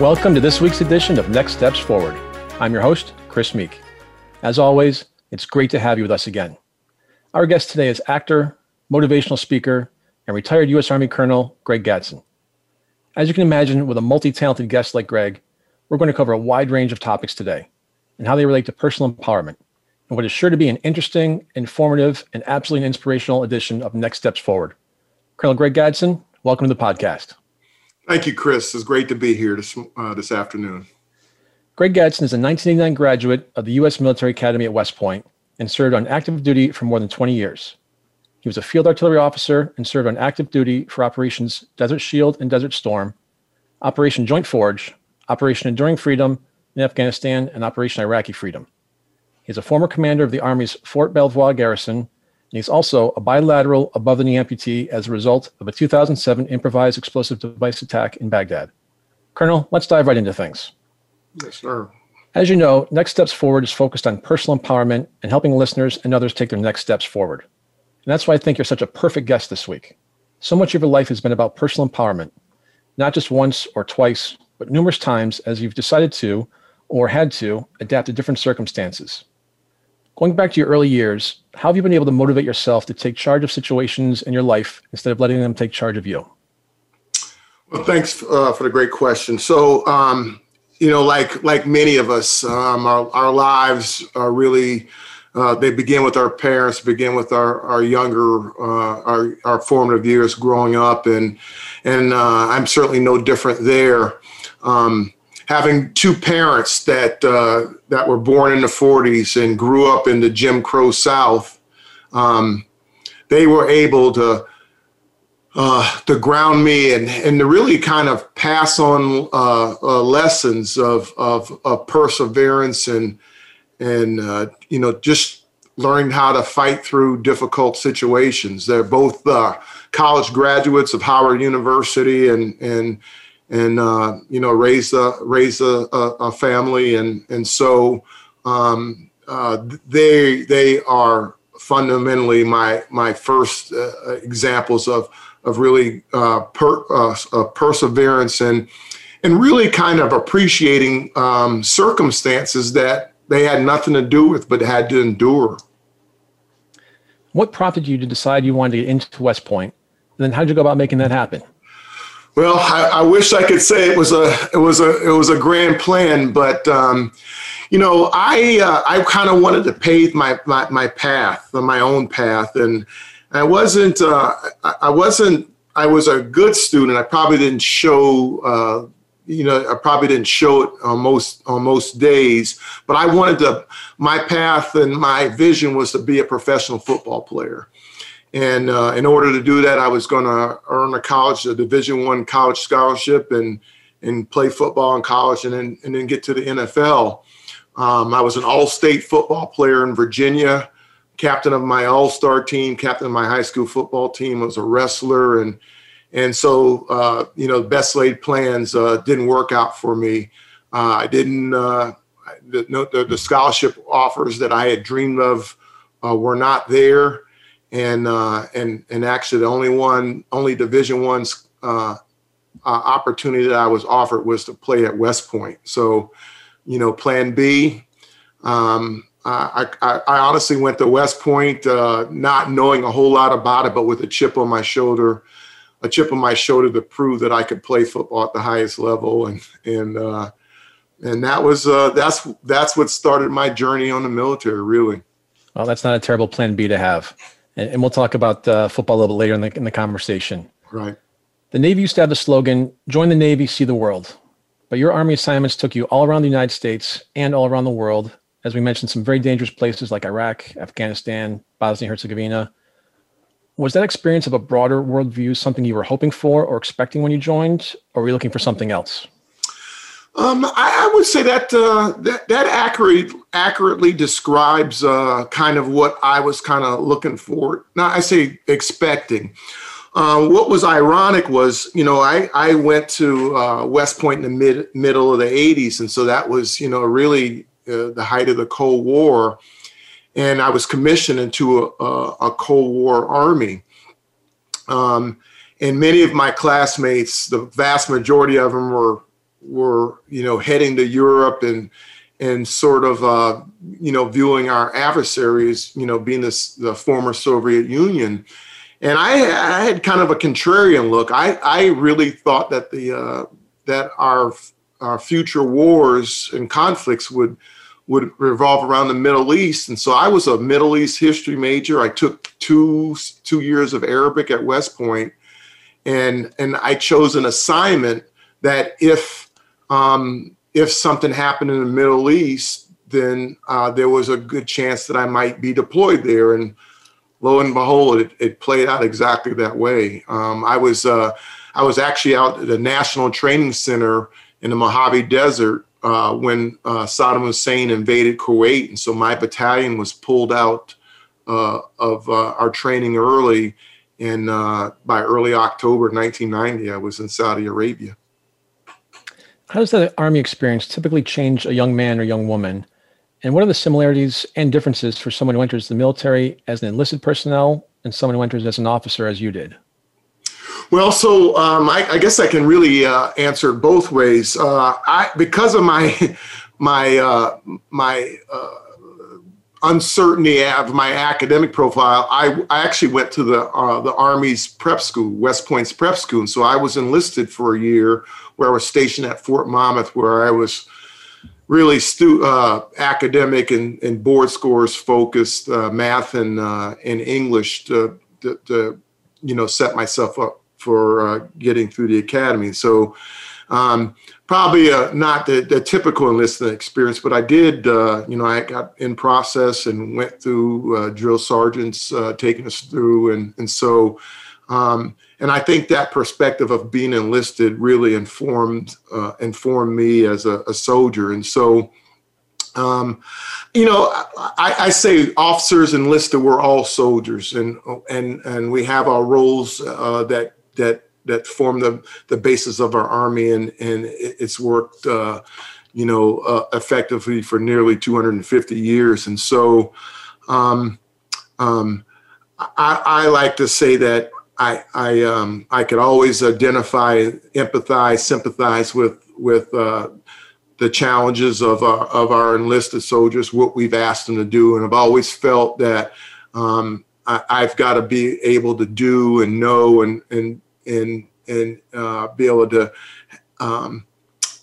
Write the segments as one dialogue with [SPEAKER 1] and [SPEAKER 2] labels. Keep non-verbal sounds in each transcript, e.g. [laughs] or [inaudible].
[SPEAKER 1] Welcome to this week's edition of Next Steps Forward. I'm your host, Chris Meek. As always, it's great to have you with us again. Our guest today is actor, motivational speaker, and retired U.S. Army Colonel Greg Gadson. As you can imagine, with a multi talented guest like Greg, we're going to cover a wide range of topics today and how they relate to personal empowerment and what is sure to be an interesting, informative, and absolutely inspirational edition of Next Steps Forward. Colonel Greg Gadson, welcome to the podcast.
[SPEAKER 2] Thank you, Chris. It's great to be here this, uh, this afternoon.
[SPEAKER 1] Greg Gadson is a 1989 graduate of the U.S. Military Academy at West Point and served on active duty for more than 20 years. He was a field artillery officer and served on active duty for Operations Desert Shield and Desert Storm, Operation Joint Forge, Operation Enduring Freedom in Afghanistan, and Operation Iraqi Freedom. He is a former commander of the Army's Fort Belvoir garrison he's also a bilateral above the knee amputee as a result of a 2007 improvised explosive device attack in Baghdad. Colonel, let's dive right into things.
[SPEAKER 2] Yes, sir.
[SPEAKER 1] As you know, Next Steps Forward is focused on personal empowerment and helping listeners and others take their next steps forward. And that's why I think you're such a perfect guest this week. So much of your life has been about personal empowerment, not just once or twice, but numerous times as you've decided to or had to adapt to different circumstances. Going back to your early years, how have you been able to motivate yourself to take charge of situations in your life instead of letting them take charge of you?
[SPEAKER 2] Well, thanks uh, for the great question. So, um, you know, like like many of us, um, our, our lives are really uh, they begin with our parents, begin with our our younger uh, our our formative years growing up, and and uh, I'm certainly no different there. Um, having two parents that uh, that were born in the 40s and grew up in the Jim Crow South, um, they were able to uh, to ground me and and to really kind of pass on uh, uh lessons of, of, of perseverance and and uh, you know just learning how to fight through difficult situations. They're both uh, college graduates of Howard University and and and uh, you know raise a raise a, a, family and and so um, uh, they they are fundamentally my my first uh, examples of of really uh, per, uh, perseverance and and really kind of appreciating um, circumstances that they had nothing to do with but had to endure.
[SPEAKER 1] What prompted you to decide you wanted to get into West Point? And then how did you go about making that happen?
[SPEAKER 2] Well, I, I, wish I could say it was a it was a it was a grand plan, but um, you know, I uh, I kind of wanted to pave my, my my path, my own path, and I wasn't uh, I wasn't I was a good student. I probably didn't show. Uh, you know, I probably didn't show it on most on most days, but I wanted to. My path and my vision was to be a professional football player. And uh, in order to do that, I was going to earn a college, a Division One college scholarship, and and play football in college, and then and then get to the NFL. Um, I was an All-State football player in Virginia, captain of my All-Star team, captain of my high school football team. I was a wrestler, and and so uh, you know, best laid plans uh, didn't work out for me. Uh, I didn't. Uh, the, the, the, scholarship offers that I had dreamed of uh, were not there and uh, and and actually the only one, only Division One uh, uh, opportunity that I was offered was to play at West Point. So, you know, Plan B. Um, I, I, I, honestly went to West Point uh, not knowing a whole lot about it, but with a chip on my shoulder, a chip on my shoulder to prove that I could play football at the highest level, and and uh, and that was uh, that's that's what started my journey on the military, really.
[SPEAKER 1] Well, that's not a terrible plan B to have and, and we'll talk about uh, football a little bit later in the, in the conversation.
[SPEAKER 2] Right.
[SPEAKER 1] The Navy used to have the slogan, join the Navy, see the world. But your Army assignments took you all around the United States and all around the world. As we mentioned, some very dangerous places like Iraq, Afghanistan, Bosnia and Herzegovina. Was that experience of a broader worldview something you were hoping for or expecting when you joined, or were you looking for something else?
[SPEAKER 2] Um, I, I, would say that uh, that that accurately accurately describes uh, kind of what I was kind of looking for. Now I say expecting. Uh, what was ironic was, you know, I I went to uh, West Point in the mid middle of the '80s, and so that was, you know, really uh, the height of the Cold War, and I was commissioned into a, a, a Cold War army. Um, and many of my classmates, the vast majority of them were were you know heading to Europe and and sort of uh, you know viewing our adversaries you know being this, the former Soviet Union. And I, I, had kind of a contrarian look. I, I really thought that the uh, that our our future wars and conflicts would would revolve around the Middle East. And so I was a Middle East history major. I took two two years of Arabic at West Point, and and I chose an assignment that if um, if something happened in the Middle East, then uh, there was a good chance that I might be deployed there. And lo and behold, it, it played out exactly that way. Um, I was uh, I was actually out at the National Training Center in the Mojave Desert uh, when uh, Saddam Hussein invaded Kuwait, and so my battalion was pulled out uh, of uh, our training early. And by early October 1990, I was in Saudi Arabia.
[SPEAKER 1] How does the Army experience typically change a young man or young woman? And what are the similarities and differences for someone who enters the military as an enlisted personnel and someone who enters as an officer, as you did?
[SPEAKER 2] Well, so um, I, I, guess I can really uh, answer both ways. Uh, I because of my [laughs] my uh, my uh, uncertainty of my academic profile, I, I actually went to the uh, the Army's prep school, West Point's prep school. And so I was enlisted for a year where I was stationed at Fort Monmouth, where I was really stu- uh, academic and, and board scores focused, uh, math and uh, and English to, to, to, you know set myself up for uh, getting through the academy. So um, probably uh, not the, the, typical enlistment experience, but I did, uh, you know, I got in process and went through drill sergeants taking us through. And, and so, um, and I think that perspective of being enlisted really informed, uh, informed me as a, a soldier. And so, um, you know, I, I, say officers enlisted, we're all soldiers and, and, and we have our roles uh, that, that that form the, the basis of our army, and, and it's worked, uh, you know, uh, effectively for nearly 250 years. And so um, um, I, I, like to say that I, I, um, I could always identify, empathize, sympathize with, with uh, the challenges of our, of our enlisted soldiers, what we've asked them to do. And I've always felt that um, I, have got to be able to do and know and, and and and uh, be able to um,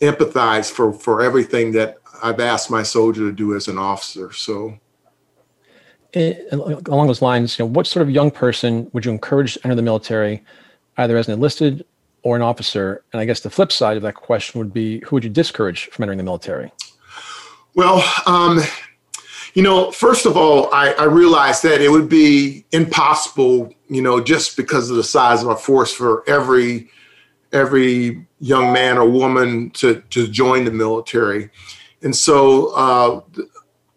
[SPEAKER 2] empathize for for everything that I've asked my soldier to do as an officer. So.
[SPEAKER 1] It, along those lines, you know, what sort of young person would you encourage to enter the military, either as an enlisted or an officer? And I guess the flip side of that question would be, who would you discourage from entering the military?
[SPEAKER 2] Well, um, you know, first of all, I, I, realized that it would be impossible, you know, just because of the size of our force for every every young man or woman to to join the military. And so uh,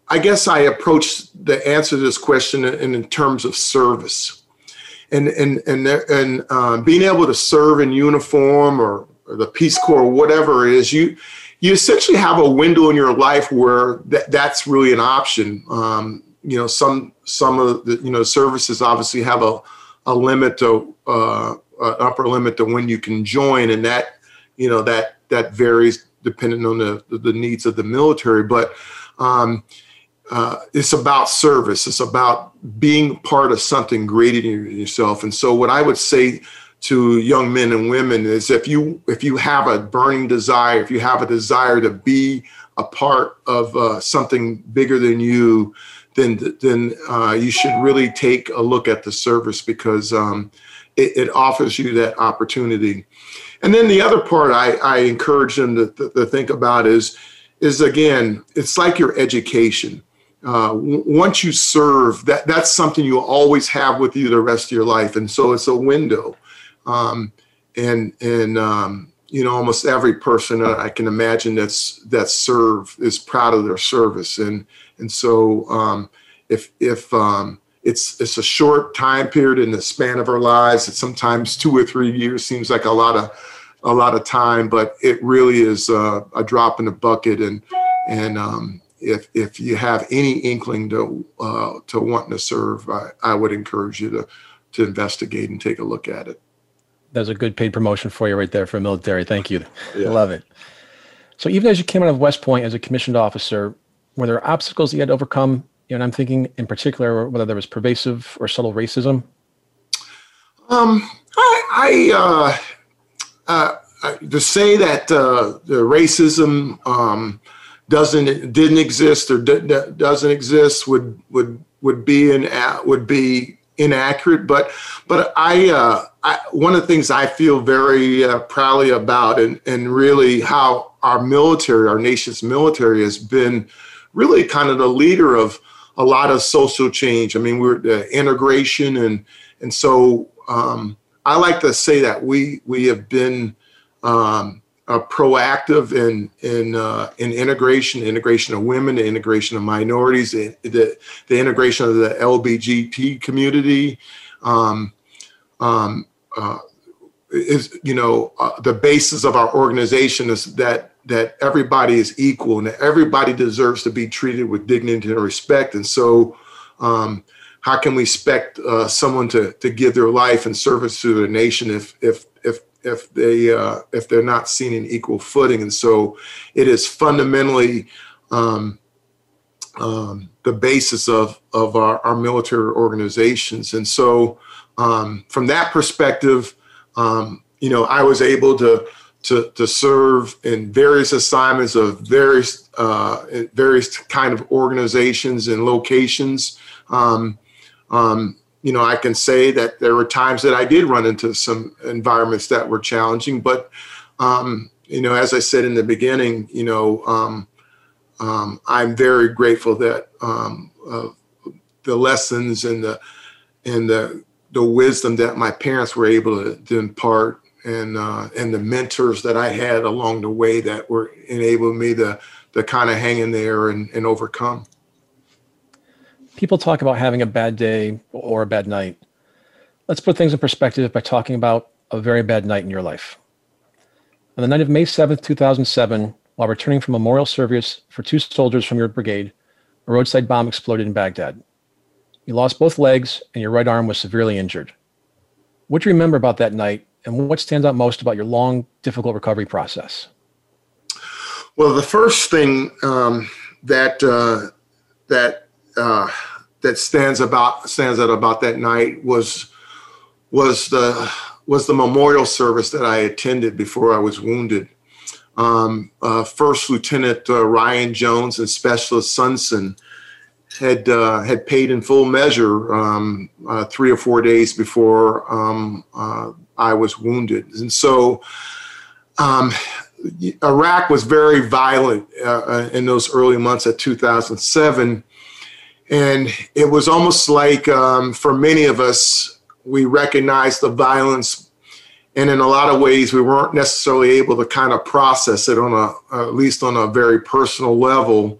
[SPEAKER 2] I guess I approached the answer to this question in, in terms of service. And and and and uh, being able to serve in uniform or, or the Peace Corps, or whatever it is, you you essentially have a window in your life where that, that's really an option. Um, you know, some some of the you know services obviously have a a limit to uh, an upper limit to when you can join, and that you know that that varies depending on the the needs of the military. But um, uh, it's about service. It's about being part of something greater than yourself. And so, what I would say to young men and women is if you if you have a burning desire if you have a desire to be a part of uh, something bigger than you then then uh, you should really take a look at the service because um, it, it, offers you that opportunity and then the other part i, I encourage them to, to, think about is is again it's like your education uh, once you serve that that's something you always have with you the rest of your life and so it's a window. Um, and and um, you know, almost every person I can imagine that's that serve is proud of their service, and and so um, if if um, it's it's a short time period in the span of our lives, it's sometimes two or three years seems like a lot of a lot of time, but it really is a, a drop in the bucket, and and um, if if you have any inkling to uh, to wanting to serve, I, I would encourage you to to investigate and take a look at it
[SPEAKER 1] that's a good paid promotion for you right there for military. Thank you. Yeah. Love it. So even as you came out of West Point as a commissioned officer, were there obstacles you had to overcome? You know, and I'm thinking in particular whether there was pervasive or subtle racism.
[SPEAKER 2] Um, I, I uh, uh, to say that uh, the racism um, doesn't didn't exist or doesn't exist would would would be an would be inaccurate. But but I uh, I, one of the things I feel very uh, proudly about, and, and really how our military, our nation's military, has been really kind of the leader of a lot of social change. I mean, we're the integration, and and so um, I like to say that we we have been um, uh, proactive in in uh, in integration, integration of women, the integration of minorities, the the, integration of the LBGT community. Um, um, uh, is you know uh, the basis of our organization is that that everybody is equal and that everybody deserves to be treated with dignity and respect and so um, how can we expect uh, someone to to give their life and service to the nation if if if if they uh, if they're not seen in equal footing and so it is fundamentally um, um, the basis of of our, our military organizations and so um, from that perspective, um, you know, I was able to to to serve in various assignments of various uh, various kind of organizations and locations. Um, um, you know, I can say that there were times that I did run into some environments that were challenging, but um, you know, as I said in the beginning, you know, um, um, I'm very grateful that um, uh, the lessons and the and the the wisdom that my parents were able to, to impart and uh, and the mentors that I had along the way that were enabling me to to kind of hang in there and, and overcome.
[SPEAKER 1] People talk about having a bad day or a bad night. Let's put things in perspective by talking about a very bad night in your life. On the night of May 7th, 2007, while returning from memorial service for two soldiers from your brigade, a roadside bomb exploded in Baghdad. You lost both legs and your right arm was severely injured. What do you remember about that night and what stands out most about your long, difficult recovery process?
[SPEAKER 2] Well, the first thing um, that uh, that uh, that stands about stands out about that night was was the was the memorial service that I attended before I was wounded. Um, uh, First Lieutenant uh, Ryan Jones and Specialist Sunson had uh, had paid in full measure um, uh, three or four days before um, uh, I was wounded, and so um, Iraq was very violent uh, in those early months of 2007, and it was almost like um, for many of us we recognized the violence. And in a lot of ways, we weren't necessarily able to kind of process it on a, at least on a very personal level.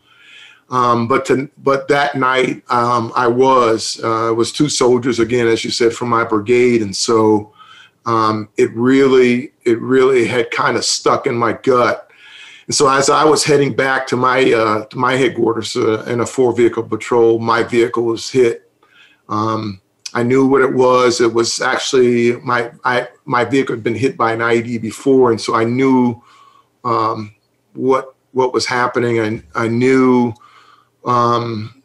[SPEAKER 2] Um, but to, but that night um, I was uh, was two soldiers again, as you said, from my brigade, and so um, it really it really had kind of stuck in my gut. And so as I was heading back to my uh, to my headquarters uh, in a four vehicle patrol, my vehicle was hit. Um, I knew what it was. It was actually my I, my vehicle had been hit by an IED before, and so I knew um, what what was happening. I I knew um,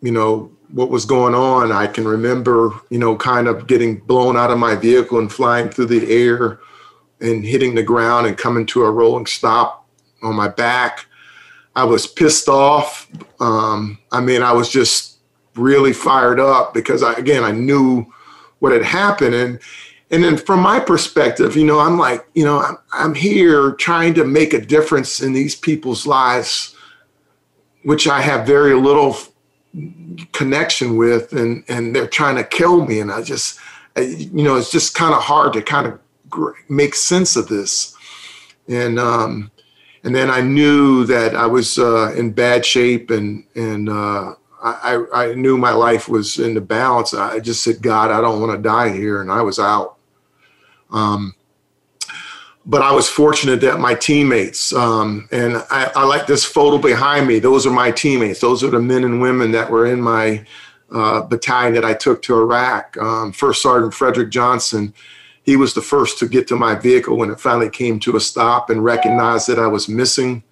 [SPEAKER 2] you know, what was going on. I can remember, you know, kind of getting blown out of my vehicle and flying through the air and hitting the ground and coming to a rolling stop on my back. I was pissed off. Um, I mean, I was just really fired up because I, again, I knew what had happened. And, and then from my perspective, you know, I'm like, you know, I'm, I'm here trying to make a difference in these people's lives which I have very little connection with, and and they're trying to kill me, and I just, you know, it's just kind of hard to kind of make sense of this. and um, and then I knew that I was uh, in bad shape, and and uh, I, I knew my life was in the balance. I just said, God, I don't want to die here, and I was out. Um, but I was fortunate that my teammates, um, and I, I, like this photo behind me. Those are my teammates. Those are the men and women that were in my uh, battalion that I took to Iraq. Um, First Sergeant Frederick Johnson, he was the first to get to my vehicle when it finally came to a stop and recognized that I was missing.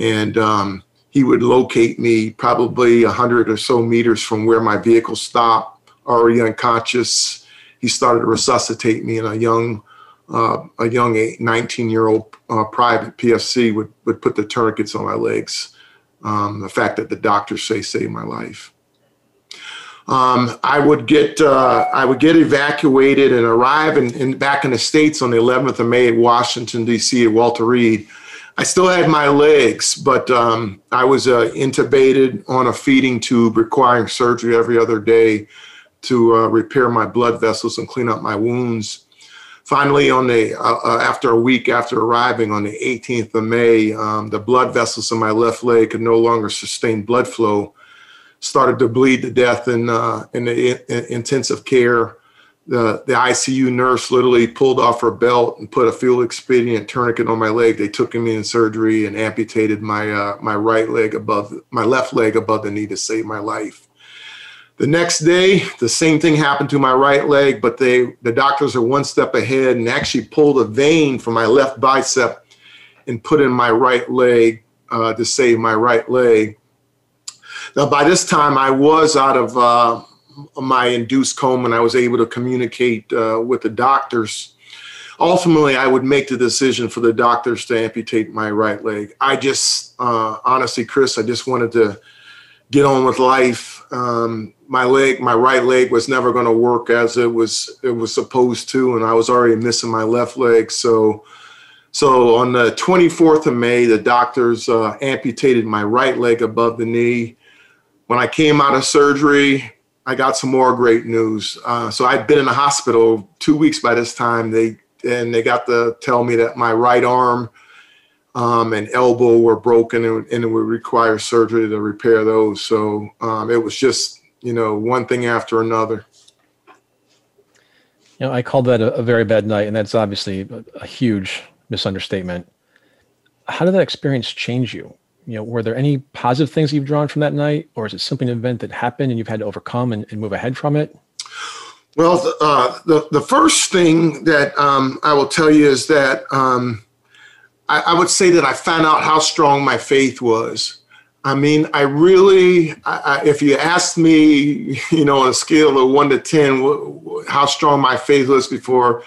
[SPEAKER 2] And um, he would locate me probably 100 or so meters from where my vehicle stopped, already unconscious. He started to resuscitate me, and a young uh, a young 19 year old uh, private PFC would, would put the tourniquets on my legs. Um, the fact that the doctors say saved my life. Um, I would get uh, I would get evacuated and arrive in, in, back in the states on the 11th of May at Washington D.C. at Walter Reed. I still had my legs, but um, I was uh, intubated on a feeding tube, requiring surgery every other day to uh, repair my blood vessels and clean up my wounds. Finally, on the uh, uh, after a week after arriving on the 18th of May, um, the blood vessels in my left leg could no longer sustain blood flow started to bleed to death in uh, in the in intensive care. The the ICU nurse literally pulled off her belt and put a field expedient tourniquet on my leg. They took me in surgery and amputated my uh, my right leg above my left leg above the knee to save my life. The next day, the same thing happened to my right leg, but they the doctors are one step ahead and actually pulled a vein from my left bicep and put in my right leg uh, to save my right leg. Now, by this time, I was out of uh, my induced coma and I was able to communicate uh, with the doctors. Ultimately, I would make the decision for the doctors to amputate my right leg. I just, uh, honestly, Chris, I just wanted to get on with life. Um, my leg, my right leg, was never going to work as it was it was supposed to, and I was already missing my left leg. So, so on the 24th of May, the doctors uh, amputated my right leg above the knee when I came out of surgery, I got some more great news. Uh, so I'd been in the hospital two weeks by this time. They and they got to tell me that my right arm um, and elbow were broken and, and, it would require surgery to repair those. So um, it was just you know one thing after another.
[SPEAKER 1] You know, I called that a, a very bad night, and that's obviously a, a huge misunderstatement. How did that experience change you? You know, were there any positive things you've drawn from that night, or is it simply an event that happened and you've had to overcome and, and move ahead from it?
[SPEAKER 2] Well, the, uh, the, the first thing that um, I will tell you is that um, I, I, would say that I found out how strong my faith was. I mean, I really, I, I, if you asked me, you know, on a scale of one to 10, how strong my faith was before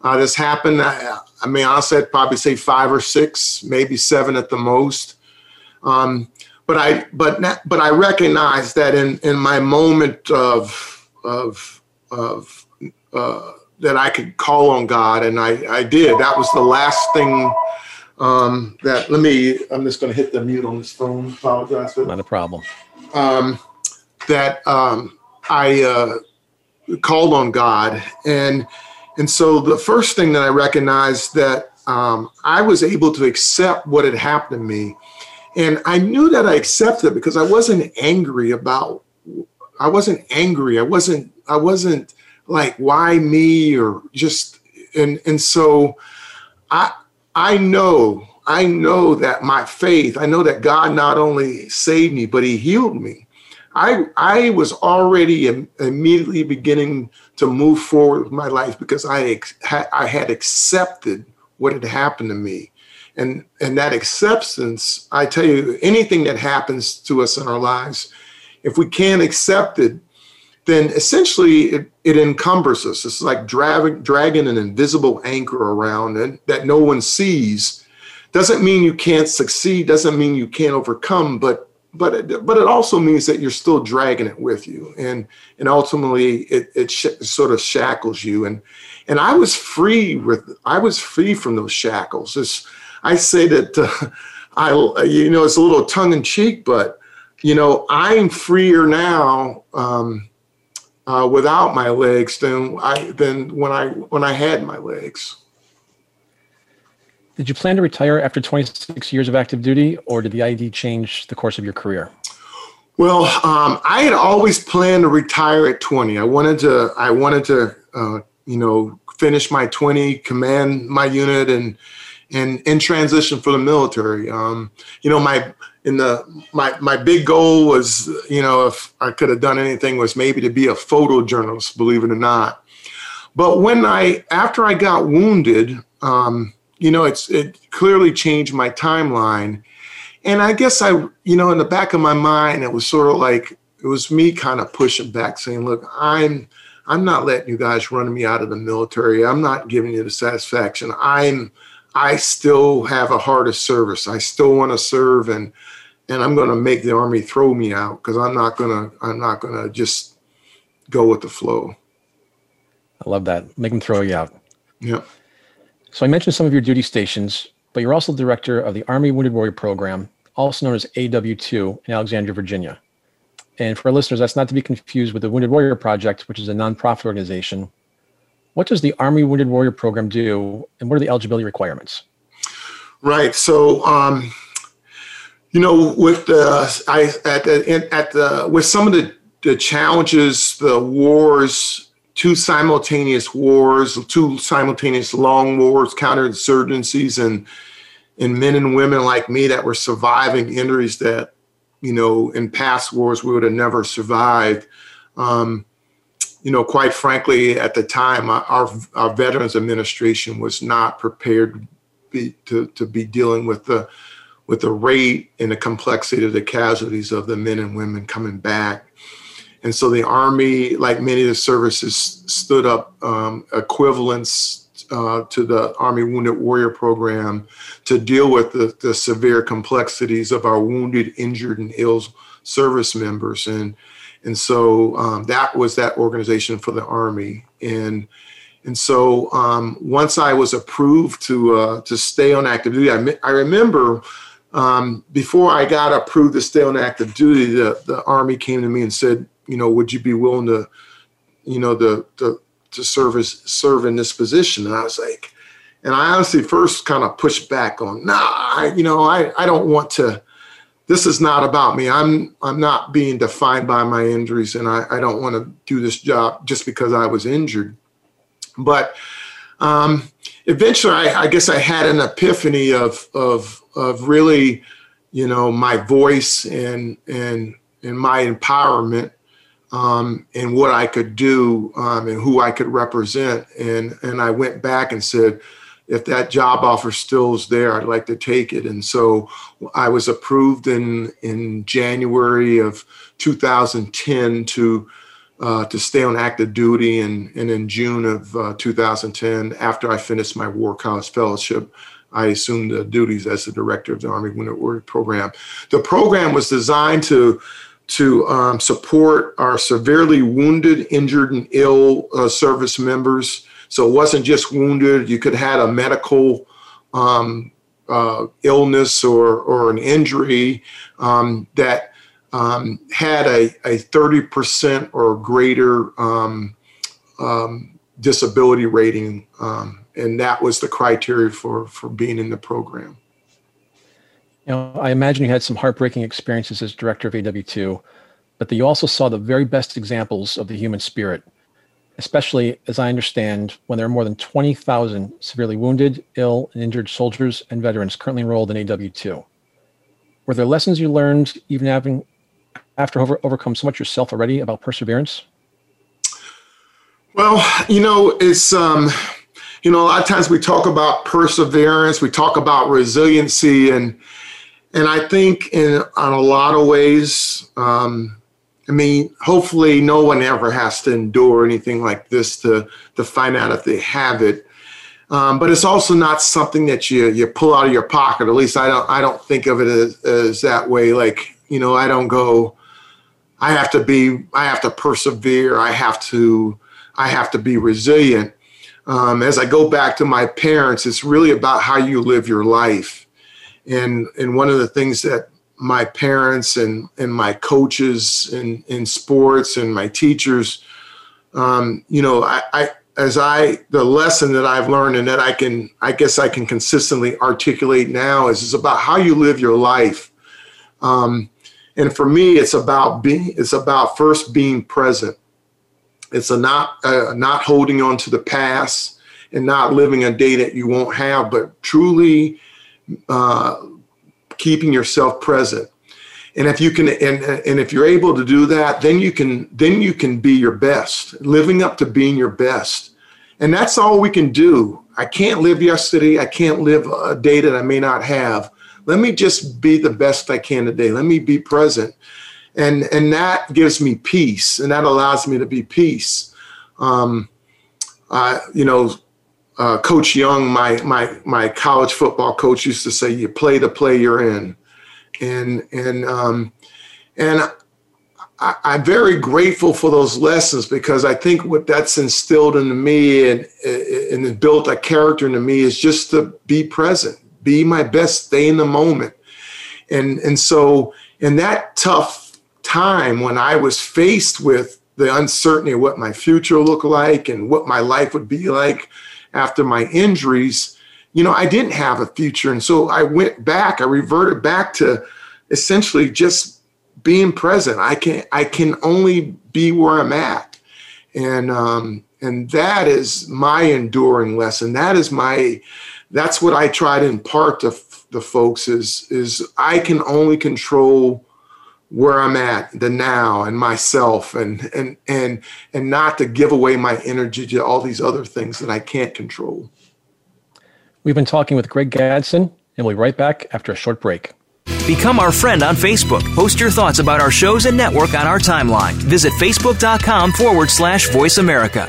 [SPEAKER 2] uh, this happened, I, I mean, honestly, I'd probably say five or six, maybe seven at the most. Um, but I but but I recognize that in in my moment of of of uh, that I could call on God, and I I did. That was the last thing. Um, that let me. I'm just going to hit the mute on this phone. Apologize for
[SPEAKER 1] not a problem.
[SPEAKER 2] Um, that um, I uh, called on God, and and so the first thing that I recognized that um, I was able to accept what had happened to me and I knew that I accepted because I wasn't angry about I wasn't angry. I wasn't I wasn't like why me or just and and so I I know I know that my faith, I know that God not only saved me, but he healed me. I I was already Im- immediately beginning to move forward with my life because I ex- I had accepted what had happened to me and and that acceptance i tell you anything that happens to us in our lives if we can't accept it then essentially it, it encumbers us. It's like dragging dragging an invisible anchor around and that no one sees. Doesn't mean you can't succeed doesn't mean you can't overcome but but it, but it also means that you're still dragging it with you. And and ultimately it, it sh- sort of shackles you. And and i was free with i was free from those shackles. It's, I say that uh, I, you know, it's a little tongue in cheek, but you know, I'm freer now um, uh, without my legs than I than when I when I had my legs.
[SPEAKER 1] Did you plan to retire after 26 years of active duty, or did the IED change the course of your career?
[SPEAKER 2] Well, um, I had always planned to retire at 20. I wanted to. I wanted to, uh, you know, finish my 20, command my unit, and and in transition for the military. Um, you know, my in the my my big goal was, you know, if I could have done anything, was maybe to be a photojournalist. Believe it or not. But when I after I got wounded, um, you know, it's it clearly changed my timeline. And I guess I, you know, in the back of my mind, it was sort of like it was me kind of pushing back, saying, "Look, I'm I'm not letting you guys run me out of the military. I'm not giving you the satisfaction. I'm I still have a heart of service. I still want to serve, and and I'm going to make the army throw me out because I'm not going to I'm not going to just go with the flow.
[SPEAKER 1] I love that. Make them throw you out.
[SPEAKER 2] Yeah.
[SPEAKER 1] So I mentioned some of your duty stations, but you're also the director of the Army Wounded Warrior Program, also known as AW2 in Alexandria, Virginia. And for our listeners, that's not to be confused with the Wounded Warrior Project, which is a nonprofit organization. What does the Army Wounded Warrior Program do, and what are the eligibility requirements?
[SPEAKER 2] Right. So, um, you know, with the I at the at the with some of the the challenges, the wars two simultaneous wars, two simultaneous long wars, counterinsurgencies, and and men and women like me that were surviving injuries that, you know, in past wars we would have never survived. Um, you know, quite frankly, at the time, our, our Veterans Administration was not prepared to be, to, to be dealing with the with the rate and the complexity of the casualties of the men and women coming back and so the Army, like many of the services, stood up um, equivalents uh, to the Army Wounded Warrior Program to deal with the, the severe complexities of our wounded, injured, and ill service members. And and so um, that was that organization for the Army. And and so um, once I was approved to uh, to stay on active duty, I, I remember um, before I got approved to stay on active duty, the, the Army came to me and said, you know, would you be willing to, you know, the the to serve as serve in this position? And I was like, and I honestly first kind of pushed back on, nah, I, you know, I, I don't want to, this is not about me. I'm I'm not being defined by my injuries and I, I don't want to do this job just because I was injured. But um, eventually I, I guess I had an epiphany of of of really, you know, my voice and and and my empowerment um, and what I could do um, and who I could represent. And and I went back and said, if that job offer still is there, I'd like to take it. And so I was approved in in January of 2010 to uh, to stay on active duty, and and in June of uh, 2010, after I finished my War College Fellowship. I assumed the duties as the director of the Army Wounded Warrior Program. The program was designed to to um, support our severely wounded, injured, and ill uh, service members. So it wasn't just wounded, you could have had a medical um, uh, illness or, or an injury um, that um, had a, a 30% or greater um, um, disability rating. and that was the criteria for, for being in the program.
[SPEAKER 1] You know, I imagine you had some heartbreaking experiences as director of AW2, but that you also saw the very best examples of the human spirit, especially as I understand when there are more than 20,000 severely wounded, ill, and injured soldiers and veterans currently enrolled in AW2. Were there lessons you learned even having after over, overcome so much yourself already about perseverance?
[SPEAKER 2] Well, you know, it's um, you know, a lot of times we talk about perseverance, we talk about resiliency, and and I think in on a lot of ways, um, I mean, hopefully, no one ever has to endure anything like this to to find out if they have it. Um, but it's also not something that you you pull out of your pocket. At least I don't I don't think of it as, as that way. Like you know, I don't go. I have to be. I have to persevere. I have to. I have to be resilient. Um, as I go back to my parents, it's really about how you live your life and and one of the things that my parents and and my coaches in in sports and my teachers um, you know I, I as I the lesson that I've learned and that I can I guess I can consistently articulate now is is about how you live your life. Um, and for me, it's about being it's about first being present. It's a not uh, not holding on to the past and not living a day that you won't have, but truly uh, keeping yourself present. And if you can, and, and if you're able to do that, then you can, then you can be your best, living up to being your best. And that's all we can do. I can't live yesterday. I can't live a day that I may not have. Let me just be the best I can today. Let me be present. And, and that gives me peace and that allows me to be peace. Um, uh, you know, uh, Coach Young, my my my college football coach, used to say, "You play the play you're in," and and um, and I, am very grateful for those lessons because I think what that's instilled into me and and built a character into me is just to be present, be my best, stay in the moment, and and so in that tough time when I was faced with the uncertainty of what my future looked like and what my life would be like after my injuries, you know, I didn't have a future. And so I went back, I reverted back to essentially just being present. I can I can only be where I'm at. And um and that is my enduring lesson. That is my that's what I try to impart to the folks is is I can only control where I'm at, the now and myself and and and and not to give away my energy to all these other things that I can't control.
[SPEAKER 1] We've been talking with Greg Gadson and we'll be right back after a short break.
[SPEAKER 3] Become our friend on Facebook. Post your thoughts about our shows and network on our timeline. Visit facebook.com forward slash voice America.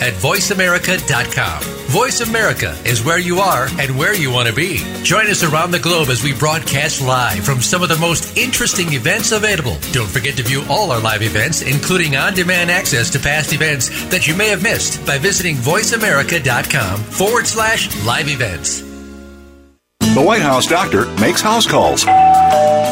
[SPEAKER 4] at voiceamerica.com. Voice America is where you are and where you want to be. Join us around the globe as we broadcast live from some of the most interesting events available. Don't forget to view all our live events, including on-demand access to past events that you may have missed by visiting voiceamerica.com forward slash live events.
[SPEAKER 5] The White House doctor makes house calls.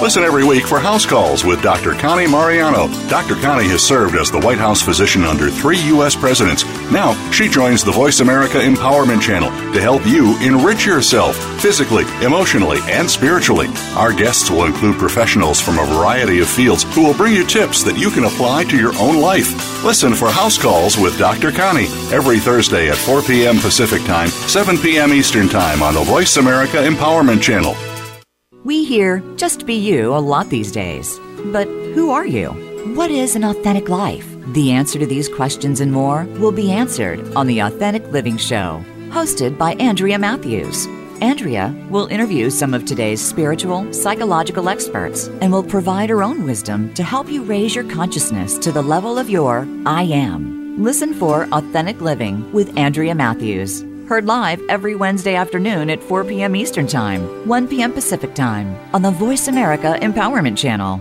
[SPEAKER 5] Listen every week for House Calls with Dr. Connie Mariano. Dr. Connie has served as the White House physician under three U.S. presidents. Now, she joins the Voice America Empowerment Channel to help you enrich yourself physically, emotionally, and spiritually. Our guests will include professionals from a variety of fields who will bring you tips that you can apply to your own life. Listen for House Calls with Dr. Connie every Thursday at 4 p.m. Pacific Time, 7 p.m. Eastern Time on the Voice America Empowerment Channel.
[SPEAKER 6] We hear just be you a lot these days. But who are you? What is an authentic life? The answer to these questions and more will be answered on The Authentic Living Show, hosted by Andrea Matthews. Andrea will interview some of today's spiritual, psychological experts and will provide her own wisdom to help you raise your consciousness to the level of your I am. Listen for Authentic Living with Andrea Matthews. Heard live every Wednesday afternoon at 4 p.m. Eastern Time, 1 p.m. Pacific Time on the Voice America Empowerment Channel.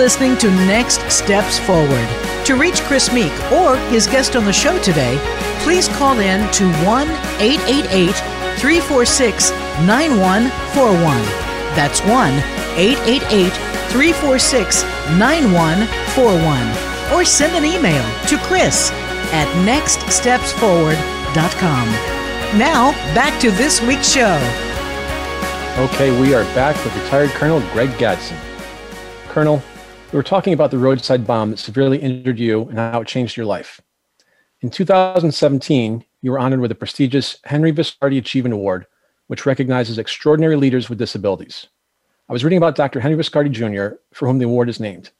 [SPEAKER 7] Listening to Next Steps Forward. To reach Chris Meek or his guest on the show today, please call in to 1 888 346 9141. That's 1 888 346 9141. Or send an email to Chris at nextstepsforward.com Now, back to this week's show.
[SPEAKER 1] Okay, we are back with retired Colonel Greg Gadson. Colonel, we were talking about the roadside bomb that severely injured you and how it changed your life. In 2017, you were honored with the prestigious Henry Viscardi Achievement Award, which recognizes extraordinary leaders with disabilities. I was reading about Dr. Henry Viscardi Jr., for whom the award is named.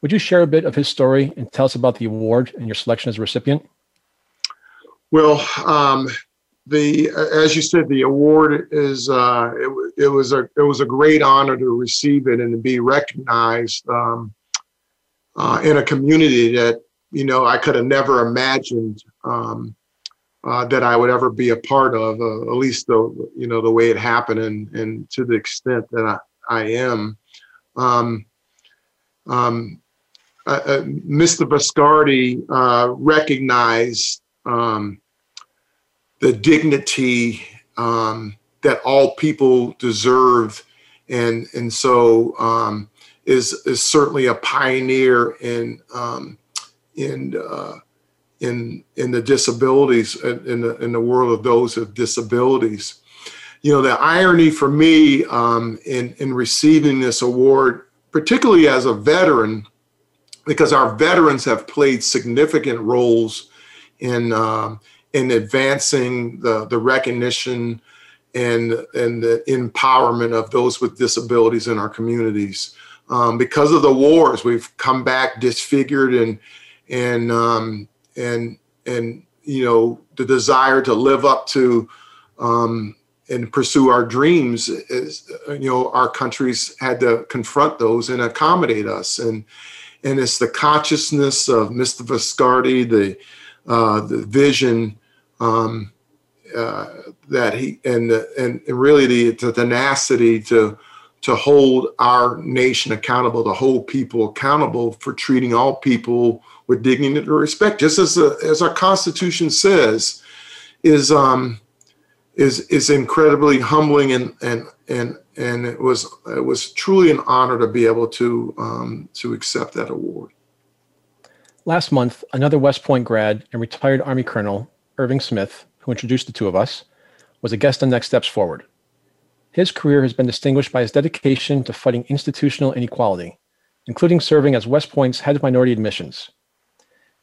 [SPEAKER 1] Would you share a bit of his story and tell us about the award and your selection as a recipient?
[SPEAKER 2] Well, um, the as you said, the award is uh, it, it, was a it was a great honor to receive it and to be recognized um, uh, in a community that you know I could have never imagined um, uh, that I would ever be a part of. Uh, at least the you know the way it happened and and to the extent that I I am. Um, um, uh, uh, Mr. Viscardi recognized um, the dignity um, that all people deserve, and and so um, is is certainly a pioneer in um, in uh, in in the disabilities in the in the world of those with disabilities. You know, the irony for me um, in in receiving this award, particularly as a veteran, because our veterans have played significant roles in um, in advancing the, the recognition and, and the empowerment of those with disabilities in our communities. Um, because of the wars, we've come back disfigured and and um, and and you know the desire to live up to um, and pursue our dreams is you know our countries had to confront those and accommodate us and and it's the consciousness of Mr. Viscardi, the uh, the vision um, uh, that he and and really the, the tenacity to to hold our nation accountable, to hold people accountable for treating all people with dignity and respect, just as a, as our Constitution says, is um, is is incredibly humbling and and and and it was it was truly an honor to be able to um, to accept that award.
[SPEAKER 1] Last month, another West Point grad and retired Army colonel Irving Smith, who introduced the two of us, was a guest on Next Steps Forward. His career has been distinguished by his dedication to fighting institutional inequality, including serving as West Point's head of minority admissions.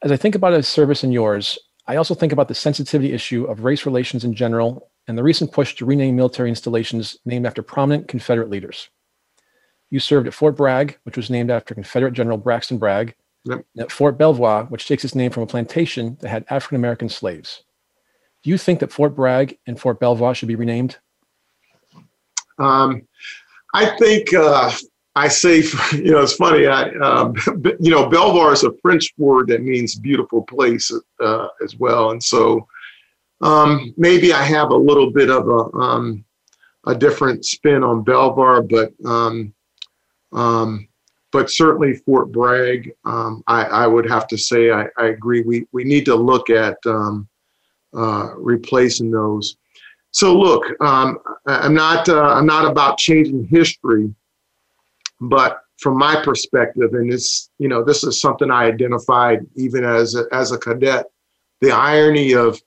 [SPEAKER 1] As I think about his service and yours, I also think about the sensitivity issue of race relations in general and the recent push to rename military installations named after prominent Confederate leaders. You served at Fort Bragg, which was named after Confederate General Braxton Bragg, yep. and at Fort Belvoir, which takes its name from a plantation that had African American slaves. Do you think that Fort Bragg and Fort Belvoir should be renamed?
[SPEAKER 2] Um, I think uh, I say, [laughs] you know, it's funny. I, um, [laughs] you know, Belvoir is a French word that means beautiful place uh, as well, and so um, maybe I have a little bit of a um, a different spin on Belvoir, but um, um, but certainly Fort Bragg, I, I, would have to say I, I, agree. We we need to look at um, uh, replacing those. So look, um, I'm not uh, I'm not about changing history, but from my perspective, and this you know this is something I identified even as a, as a cadet, the irony of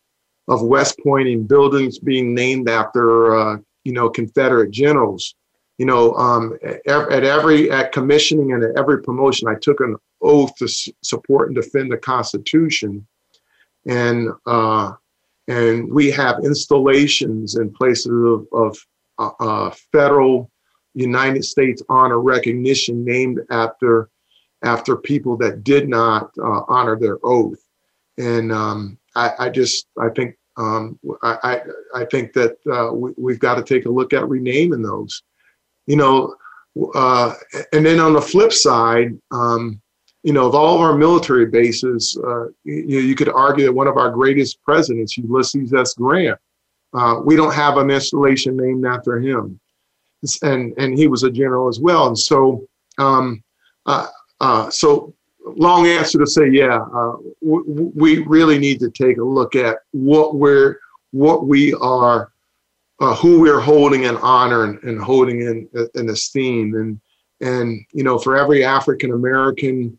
[SPEAKER 2] of West Point and buildings being named after uh, you know Confederate generals you know, um, at every at commissioning and at every promotion, I took an oath to s- support and defend the Constitution, and uh, and we have installations in places of, of uh, uh, federal United States honor recognition named after after people that did not uh, honor their oath, and um, I, I, just I think um, I, I, I think that uh, we, have got to take a look at renaming those. You know, uh, and then on the flip side, um, you know, of all of our military bases, uh, you, you, could argue that one of our greatest presidents, Ulysses S. Grant, uh, we don't have an installation named after him, and and he was a general as well. And so, um, uh, uh, so long answer to say, yeah, uh, w- we really need to take a look at what we're what we are uh, who we're holding in honor and, and holding in, in esteem. And, and, you know, for every African American,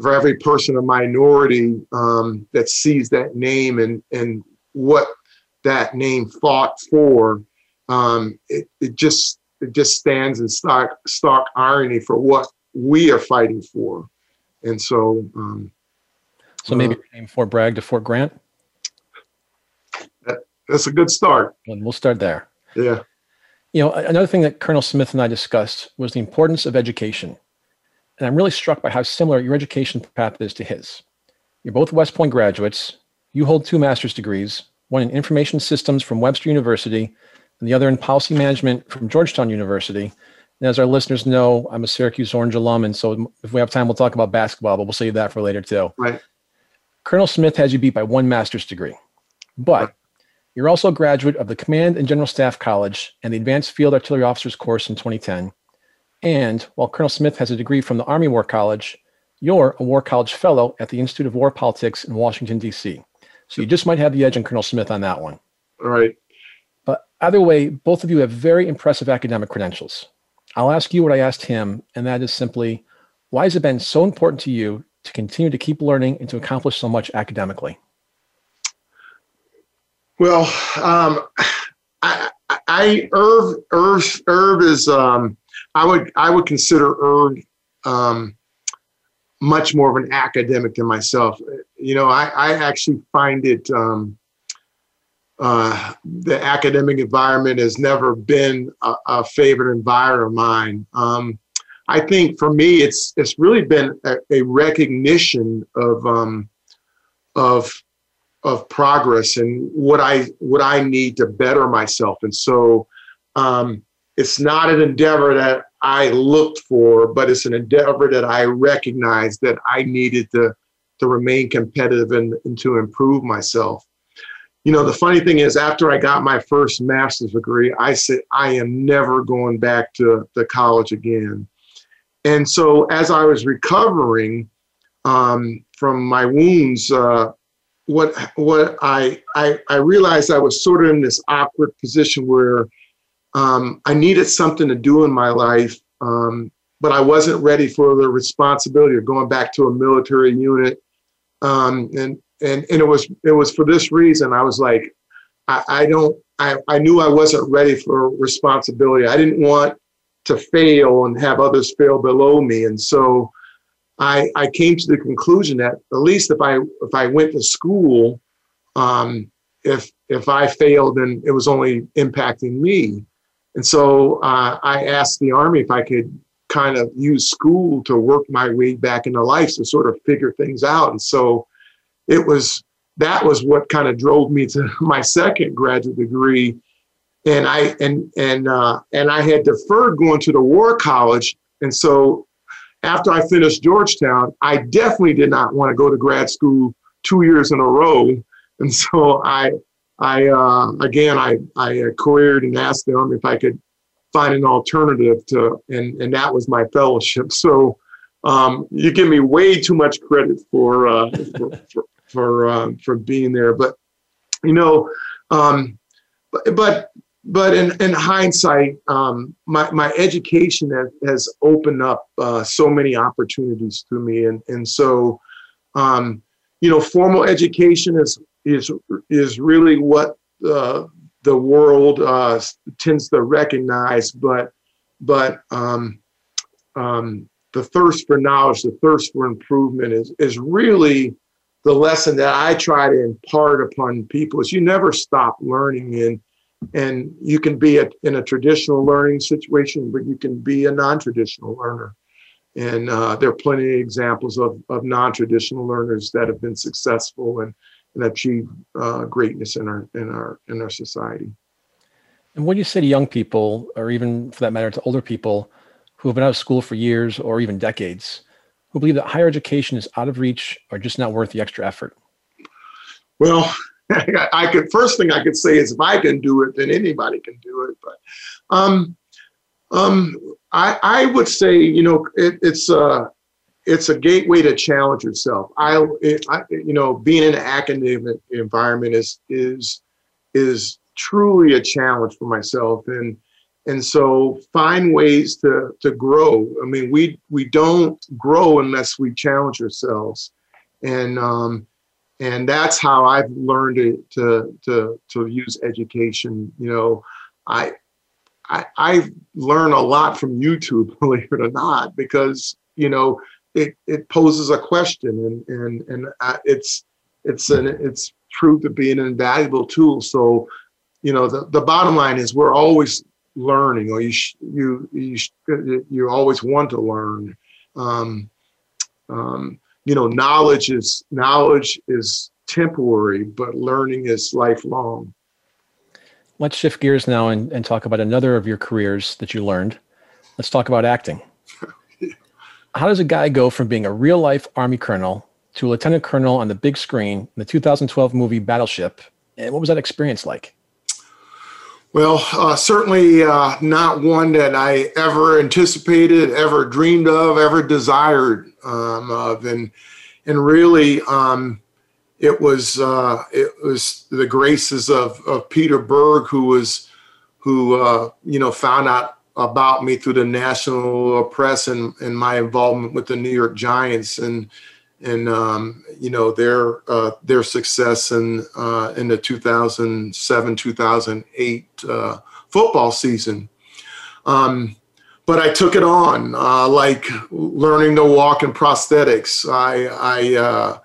[SPEAKER 2] for every person, a minority um, that sees that name and, and what that name fought for, um, it, it just it just stands in stark stark irony for what we are fighting for, and so. Um,
[SPEAKER 1] so maybe uh, name Fort Bragg to Fort Grant.
[SPEAKER 2] That, that's a good start.
[SPEAKER 1] And we'll start there.
[SPEAKER 2] Yeah.
[SPEAKER 1] You know, another thing that Colonel Smith and I discussed was the importance of education. And I'm really struck by how similar your education path is to his. You're both West Point graduates. You hold two master's degrees, one in information systems from Webster University, and the other in policy management from Georgetown University. And as our listeners know, I'm a Syracuse Orange alum, and so if we have time, we'll talk about basketball, but we'll save that for later too.
[SPEAKER 2] Right.
[SPEAKER 1] Colonel Smith has you beat by one master's degree, but you're also a graduate of the Command and General Staff College and the Advanced Field Artillery Officers course in 2010. And while Colonel Smith has a degree from the Army War College, you're a War College Fellow at the Institute of World Politics in Washington, D.C. So you just might have the edge on Colonel Smith on that one.
[SPEAKER 2] All right.
[SPEAKER 1] But either way, both of you have very impressive academic credentials. I'll ask you what I asked him, and that is simply why has it been so important to you to continue to keep learning and to accomplish so much academically?
[SPEAKER 2] Well, um, I, I Irv, Irv, Irv is um, I would I would consider Irv um, much more of an academic than myself. You know, I, I actually find it um, uh, the academic environment has never been a, a favorite environment of mine. Um, I think for me, it's it's really been a, a recognition of um, of of progress and what I what I need to better myself. And so um, it's not an endeavor that I looked for, but it's an endeavor that I recognized that I needed to to remain competitive and, and to improve myself. You know, the funny thing is, after I got my first master's degree, I said I am never going back to, to college again. And so, as I was recovering um, from my wounds, uh, what what I, I I realized I was sort of in this awkward position where um, I needed something to do in my life, um, but I wasn't ready for the responsibility of going back to a military unit. Um, and and and it was it was for this reason I was like, I, I don't I, I knew I wasn't ready for responsibility. I didn't want to fail and have others fail below me, and so I, I came to the conclusion that at least if I if I went to school, um, if if I failed, then it was only impacting me. And so uh, I asked the Army if I could kind of use school to work my way back into life to sort of figure things out. And so it was that was what kind of drove me to [laughs] my second graduate degree. And I and and uh, and I had deferred going to the War College, and so after I finished Georgetown, I definitely did not want to go to grad school two years in a row. And so I, I uh, again, I, I queried and asked them if I could find an alternative to, and, and that was my fellowship. [laughs] So um, you give me way too much credit for, uh, for, for, for, um, for being there. But, you know, um, but, but but in, in hindsight, um, my, my education has, has opened up uh, so many opportunities to me. And, and so, um, you know, formal education is, is, is really what uh, the world uh, tends to recognize, but, but um, um, the thirst for knowledge, the thirst for improvement is, is really the lesson that I try to impart upon people is you never stop learning and and you can be a, in a traditional learning situation, but you can be a non-traditional learner. And uh, there are plenty of examples of, of non-traditional learners that have been successful and, and achieve uh, greatness in our in our in our society.
[SPEAKER 1] And what do you say to young people, or even for that matter, to older people who have been out of school for years or even decades, who believe that higher education is out of reach or just not worth the extra effort?
[SPEAKER 2] Well, [laughs] I could first thing I could say is if I can do it, then anybody can do it. But um, um, I, I would say you know it, it's a it's a gateway to challenge yourself. I, it, I you know being in an academic environment is is is truly a challenge for myself and and so find ways to to grow. I mean we we don't grow unless we challenge ourselves and um, and that's how I've learned to to to, to use education. You know, I, I I learn a lot from YouTube, [laughs] believe it or not, because you know it it poses a question, and and and it's it's an it's proved to be an invaluable tool. So, you know, the the bottom line is we're always learning, or you sh- you you sh- you always want to learn. Um, um, you know, knowledge is knowledge is temporary, but learning is lifelong.
[SPEAKER 1] Let's shift gears now and, and talk about another of your careers that you learned. Let's talk about acting. How does a guy go from being a real life Army colonel to a lieutenant colonel on the big screen in the 2012 movie Battleship? And what was that experience like?
[SPEAKER 2] Well, uh, certainly uh, not one that I ever anticipated, ever dreamed of, ever desired um, of, and and really, um, it was uh, it was the graces of, of Peter Berg who was who uh, you know found out about me through the national press and, and my involvement with the New York Giants and and um, you know their uh, their success in uh, in the 2007 2008 uh, football season. Um, but I took it on uh, like learning to walk in prosthetics. I I, uh,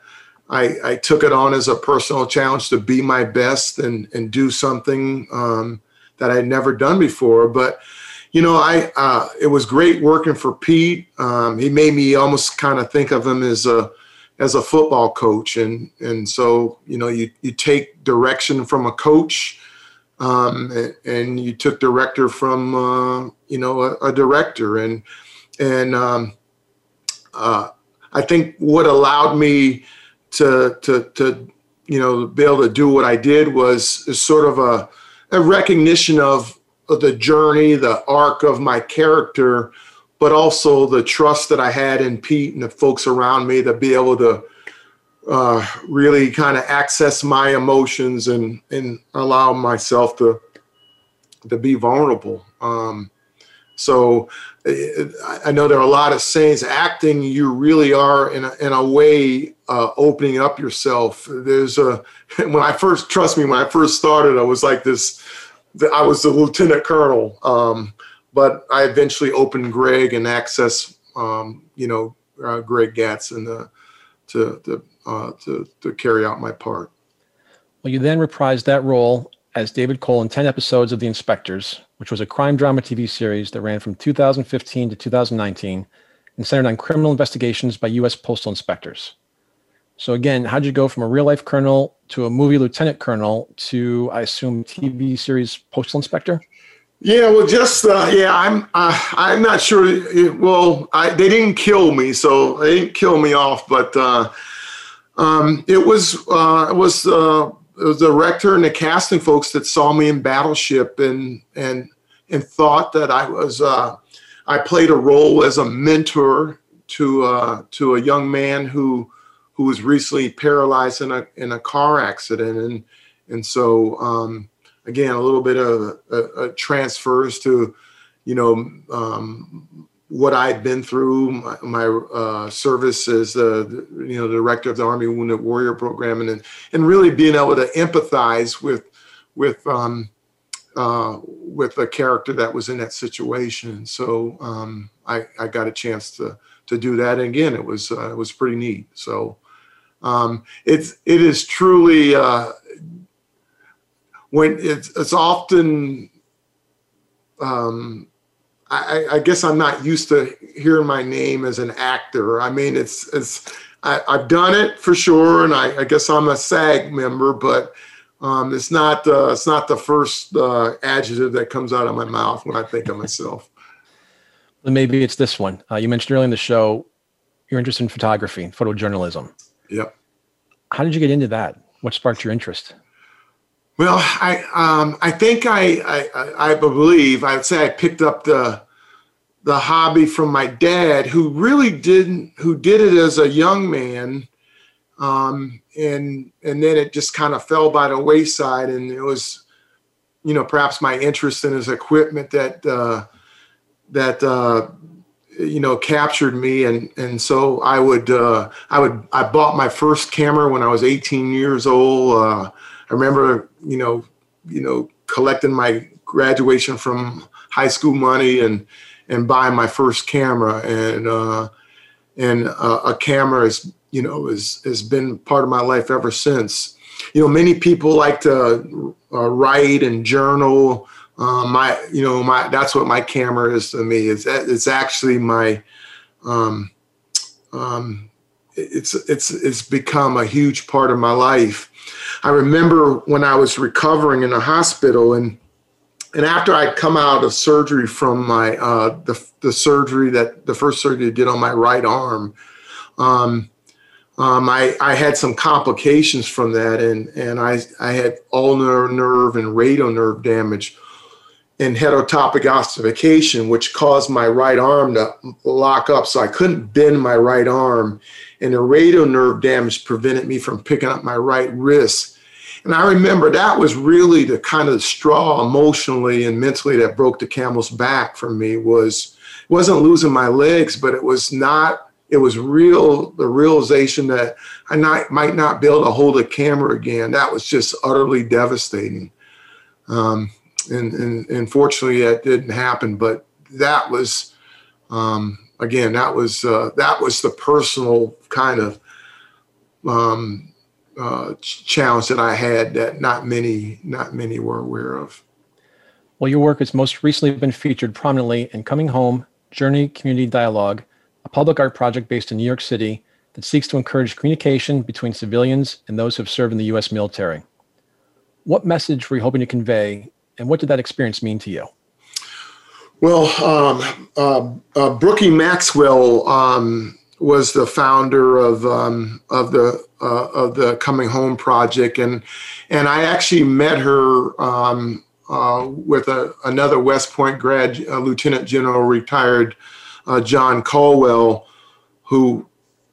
[SPEAKER 2] I, I took it on as a personal challenge to be my best and and do something um, that I'd never done before. But you know, I uh, it was great working for Pete. Um, he made me almost kind of think of him as a as a football coach, and and so you know, you you take direction from a coach, um, and, and, you took director from uh, you know a, a, director, and and um, uh, I think what allowed me to to to you know be able to do what I did was sort of a a recognition of the journey, the arc of my character, but also the trust that I had in Pete and the folks around me to be able to uh, really kind of access my emotions and and allow myself to to be vulnerable. Um, so I know there are a lot of sayings. Acting, you really are in a, in a way uh, opening up yourself. There's a [laughs] when I first trust me when I first started, I was like this I was the lieutenant colonel, um, but I eventually opened Greg and access, um, you know, uh, Greg Gatz and the, to to, uh, to to carry out my part.
[SPEAKER 1] Well, you then reprised that role as David Cole in ten episodes of The Inspectors, which was a crime drama TV series that ran from 2015 to 2019 and centered on criminal investigations by U.S. postal inspectors. So again, how'd you go from a real life colonel to a movie lieutenant colonel to, I assume, TV series postal inspector?
[SPEAKER 2] Yeah, well, just uh, yeah, I'm uh, I'm not sure. Well, I, they didn't kill me, so they didn't kill me off. But uh, um, it was uh, it was uh, it was the director and the casting folks that saw me in Battleship and and and thought that I was uh, I played a role as a mentor to to a young man who who was recently paralyzed in a in a car accident, and and so um, again a little bit of a, a transfers to you know um, what I'd been through my, my uh, service as the you know director of the Army Wounded Warrior Program, and and really being able to empathize with with um, uh, with a character that was in that situation. So um, I, I got a chance to to do that. And again, it was uh, it was pretty neat. So um, it's it is truly uh, when it's it's often. Um, I, I, guess I'm not used to hearing my name as an actor. I mean, it's it's I, have done it for sure, and I, I, guess I'm a SAG member, but um, it's not uh, it's not the first uh, adjective that comes out of my mouth when I think of myself.
[SPEAKER 1] Maybe it's this one. Uh, you mentioned earlier in the show you're interested in photography, photojournalism.
[SPEAKER 2] Yep.
[SPEAKER 1] How did you get into that? What sparked your interest?
[SPEAKER 2] Well, I um, I think I, I I believe I'd say I picked up the the hobby from my dad, who really didn't who did it as a young man, um, and and then it just kind of fell by the wayside, and it was, you know, perhaps my interest in his equipment that uh, that uh, you know captured me. And and so i would uh, i would i bought my first camera when i was 18 years old. Uh, i remember you know you know collecting my graduation from high school money and and buying my first camera. And uh, and a camera is you know is has been part of my life ever since. You know many people like to uh, write and journal um, my you know my that's what my camera is to me. It's it's actually my um, um, it's it's it's become a huge part of my life. I remember when i was recovering in the hospital and and after I'd come out of surgery from my uh, the the surgery that the first surgery I did on my right arm, um, um, I I had some complications from that, and and I I had ulnar nerve and radial nerve damage, and heterotopic ossification, which caused my right arm to lock up, so I couldn't bend my right arm, and the radial nerve damage prevented me from picking up my right wrist and I remember that was really the kind of straw emotionally and mentally that broke the camel's back for me was wasn't losing my legs, but it was not it was real the realization that I not, might not be able to hold a camera again. That was just utterly devastating. Um, and, and, and fortunately that didn't happen, but that was um, again that was uh, that was the personal kind of um, uh, challenge that I had that not many not many were aware of.
[SPEAKER 1] Well, your work has most recently been featured prominently in Coming Home Journey Community Dialogue, a public art project based in New York City that seeks to encourage communication between civilians and those who have served in the U.S. military. What message were you hoping to convey, and what did that experience mean to you?
[SPEAKER 2] Well, um, uh, uh, Brookie Maxwell um, was the founder of um, of the uh, of the Coming Home project, and and I actually met her um, uh, with a, another West Point grad, Lieutenant General retired uh, John Caldwell, who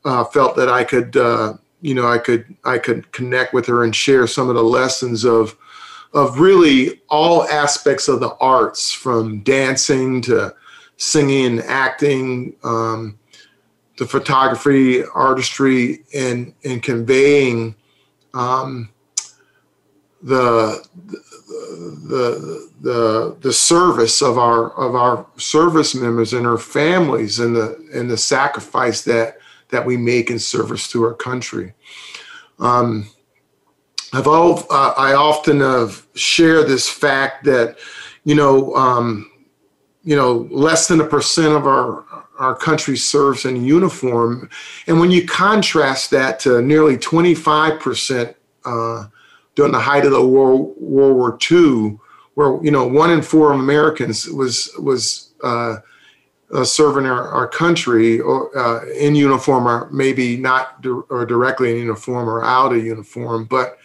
[SPEAKER 2] uh, felt that I could you know I could I could connect with her and share some of the lessons of of really all aspects of the arts, from dancing to singing and acting. Um, the photography, artistry, and in conveying um, the, the the the service of our of our service members and our families and the and the sacrifice that that we make in service to our country. Um, I've all, uh, I often have share this fact that you know um, you know less than a percent of our our country serves in uniform. And when you contrast that to nearly 25% uh, during the height of the World, World War II, where you know one in four Americans was was uh, uh, serving our, our country or uh, in uniform, or maybe not di- or directly in uniform or out of uniform, but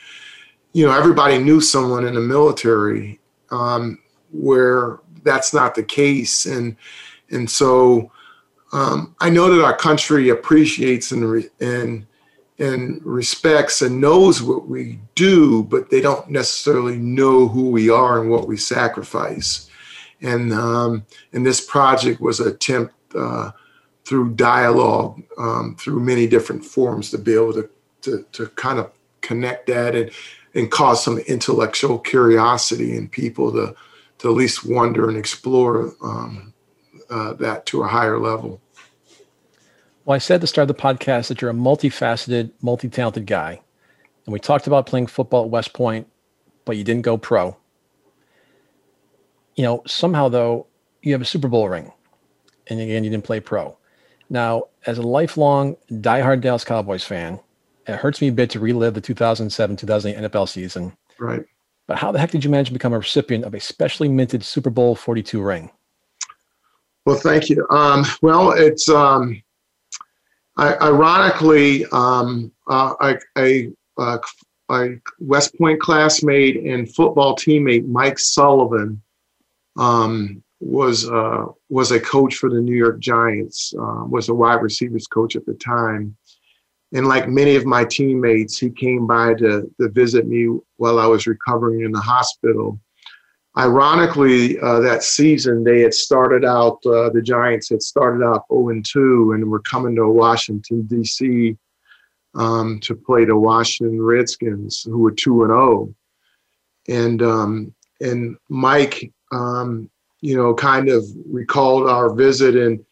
[SPEAKER 2] you know everybody knew someone in the military um, where that's not the case, and and so um, I know that our country appreciates and, re- and and respects and knows what we do, but they don't necessarily know who we are and what we sacrifice. And um, and this project was an attempt uh, through dialogue, um, through many different forms, to be able to to, to kind of connect that and and cause some intellectual curiosity in people to to at least wonder and explore um, uh, that to a higher level.
[SPEAKER 1] Well, I said at the start of the podcast that you're a multifaceted, multi talented guy. And we talked about playing football at West Point, but you didn't go pro. You know, somehow, though, you have a Super Bowl ring. And again, you didn't play pro. Now, as a lifelong diehard Dallas Cowboys fan, it hurts me a bit to relive the 2007 2008 NFL season.
[SPEAKER 2] Right.
[SPEAKER 1] But how the heck did you manage to become a recipient of a specially minted Super Bowl 42 ring?
[SPEAKER 2] Well, thank you. Um, well, it's um, I, ironically, um, uh, a, a, uh, a, West Point classmate and football teammate, Mike Sullivan, um, was uh, was a coach for the New York Giants. Uh, was a wide receivers coach at the time, and like many of my teammates, he came by to, to visit me while I was recovering in the hospital. ironically, uh, that season they had started out. Uh, the Giants had started out 0 and 2, and were coming to Washington D.C. Um, to play the Washington Redskins, who were 2 and 0. And um, and Mike, um, you know, kind of recalled our visit and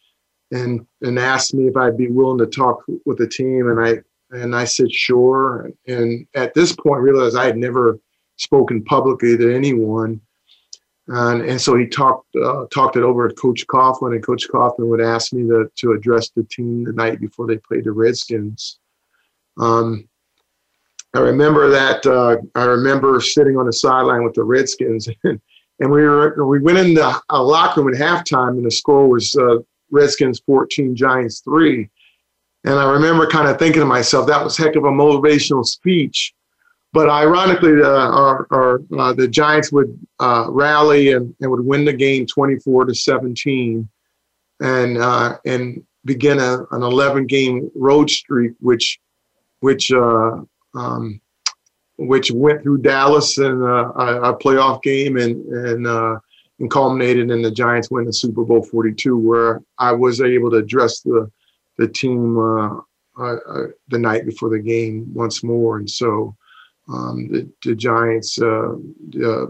[SPEAKER 2] and and asked me if I'd be willing to talk with the team, and I and I said sure. And at this point, realized I had never spoken publicly to anyone, and and so he talked uh, talked it over with Coach Coughlin, and Coach Coughlin would ask me to to address the team the night before they played the Redskins. Um, I remember that. Uh, I remember sitting on the sideline with the Redskins, and, [laughs] and we were we went in the locker room at halftime, and the score was uh, Redskins 14, Giants three. And I remember kind of thinking to myself, that was heck of a motivational speech. But ironically, uh, our, our uh, the Giants would uh, rally and, and would win the game 24 to 17, and uh, and begin a, an 11 game road streak, which which uh, um, which went through Dallas in uh, a, a, playoff game and and and culminated in the Giants winning the Super Bowl 42, where I was able to address the the team uh, uh, uh, the night before the game once more. And so um, the, the, Giants uh, uh,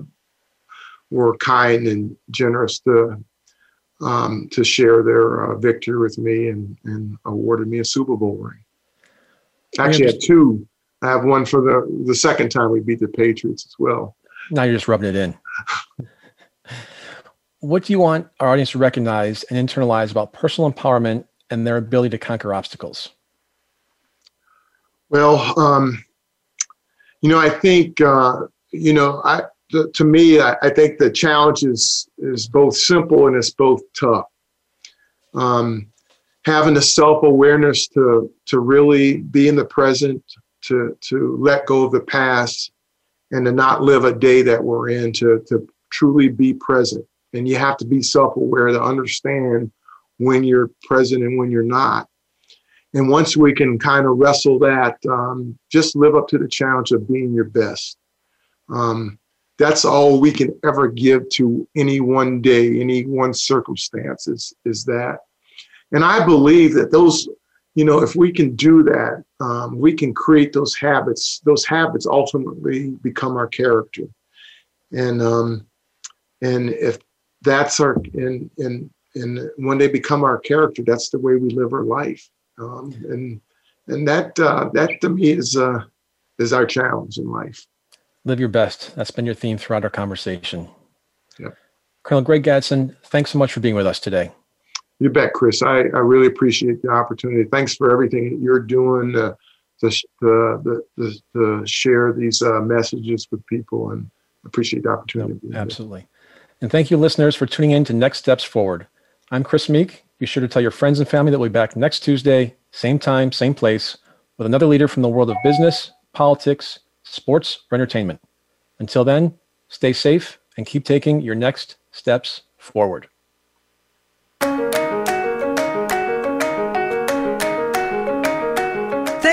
[SPEAKER 2] were kind and generous to um, to share their uh, victory with me and, and awarded me a Super Bowl ring. Actually, I had two. I have one for the the second time we beat the Patriots as well.
[SPEAKER 1] Now you're just rubbing it in. [laughs] what do you want our audience to recognize and internalize about personal empowerment and their ability to conquer obstacles?
[SPEAKER 2] Well, um, you know, I think uh, you know, I the, to me, I, I, think the challenge is is both simple and it's both tough. Um, having the self awareness to to really be in the present, to to let go of the past, and to not live a day that we're in, to to truly be present. And you have to be self aware to understand when you're present and when you're not. And once we can kind of wrestle that, um, just live up to the challenge of being your best. Um, that's all we can ever give to any one day, any one circumstance is, is that. And I believe that those, you know, if we can do that, um, we can create those habits. Those habits ultimately become our character. And um, and if that's our and and and when they become our character, that's the way we live our life. Um, and and that uh, that to me is uh, is our challenge in life.
[SPEAKER 1] Live your best. That's been your theme throughout our conversation.
[SPEAKER 2] Yep.
[SPEAKER 1] Colonel Greg Gadson, thanks so much for being with us today.
[SPEAKER 2] You bet, Chris. I, I really appreciate the opportunity. Thanks for everything that you're doing uh, to, to, to, to, share these uh, messages with people and appreciate the opportunity.
[SPEAKER 1] Absolutely. And thank you, listeners, for tuning in to Next Steps Forward. I'm Chris Meek. Be sure to tell your friends and family that we'll be back next Tuesday, same time, same place, with another leader from the world of business, politics, sports, or entertainment. Until then, stay safe and keep taking your next steps forward.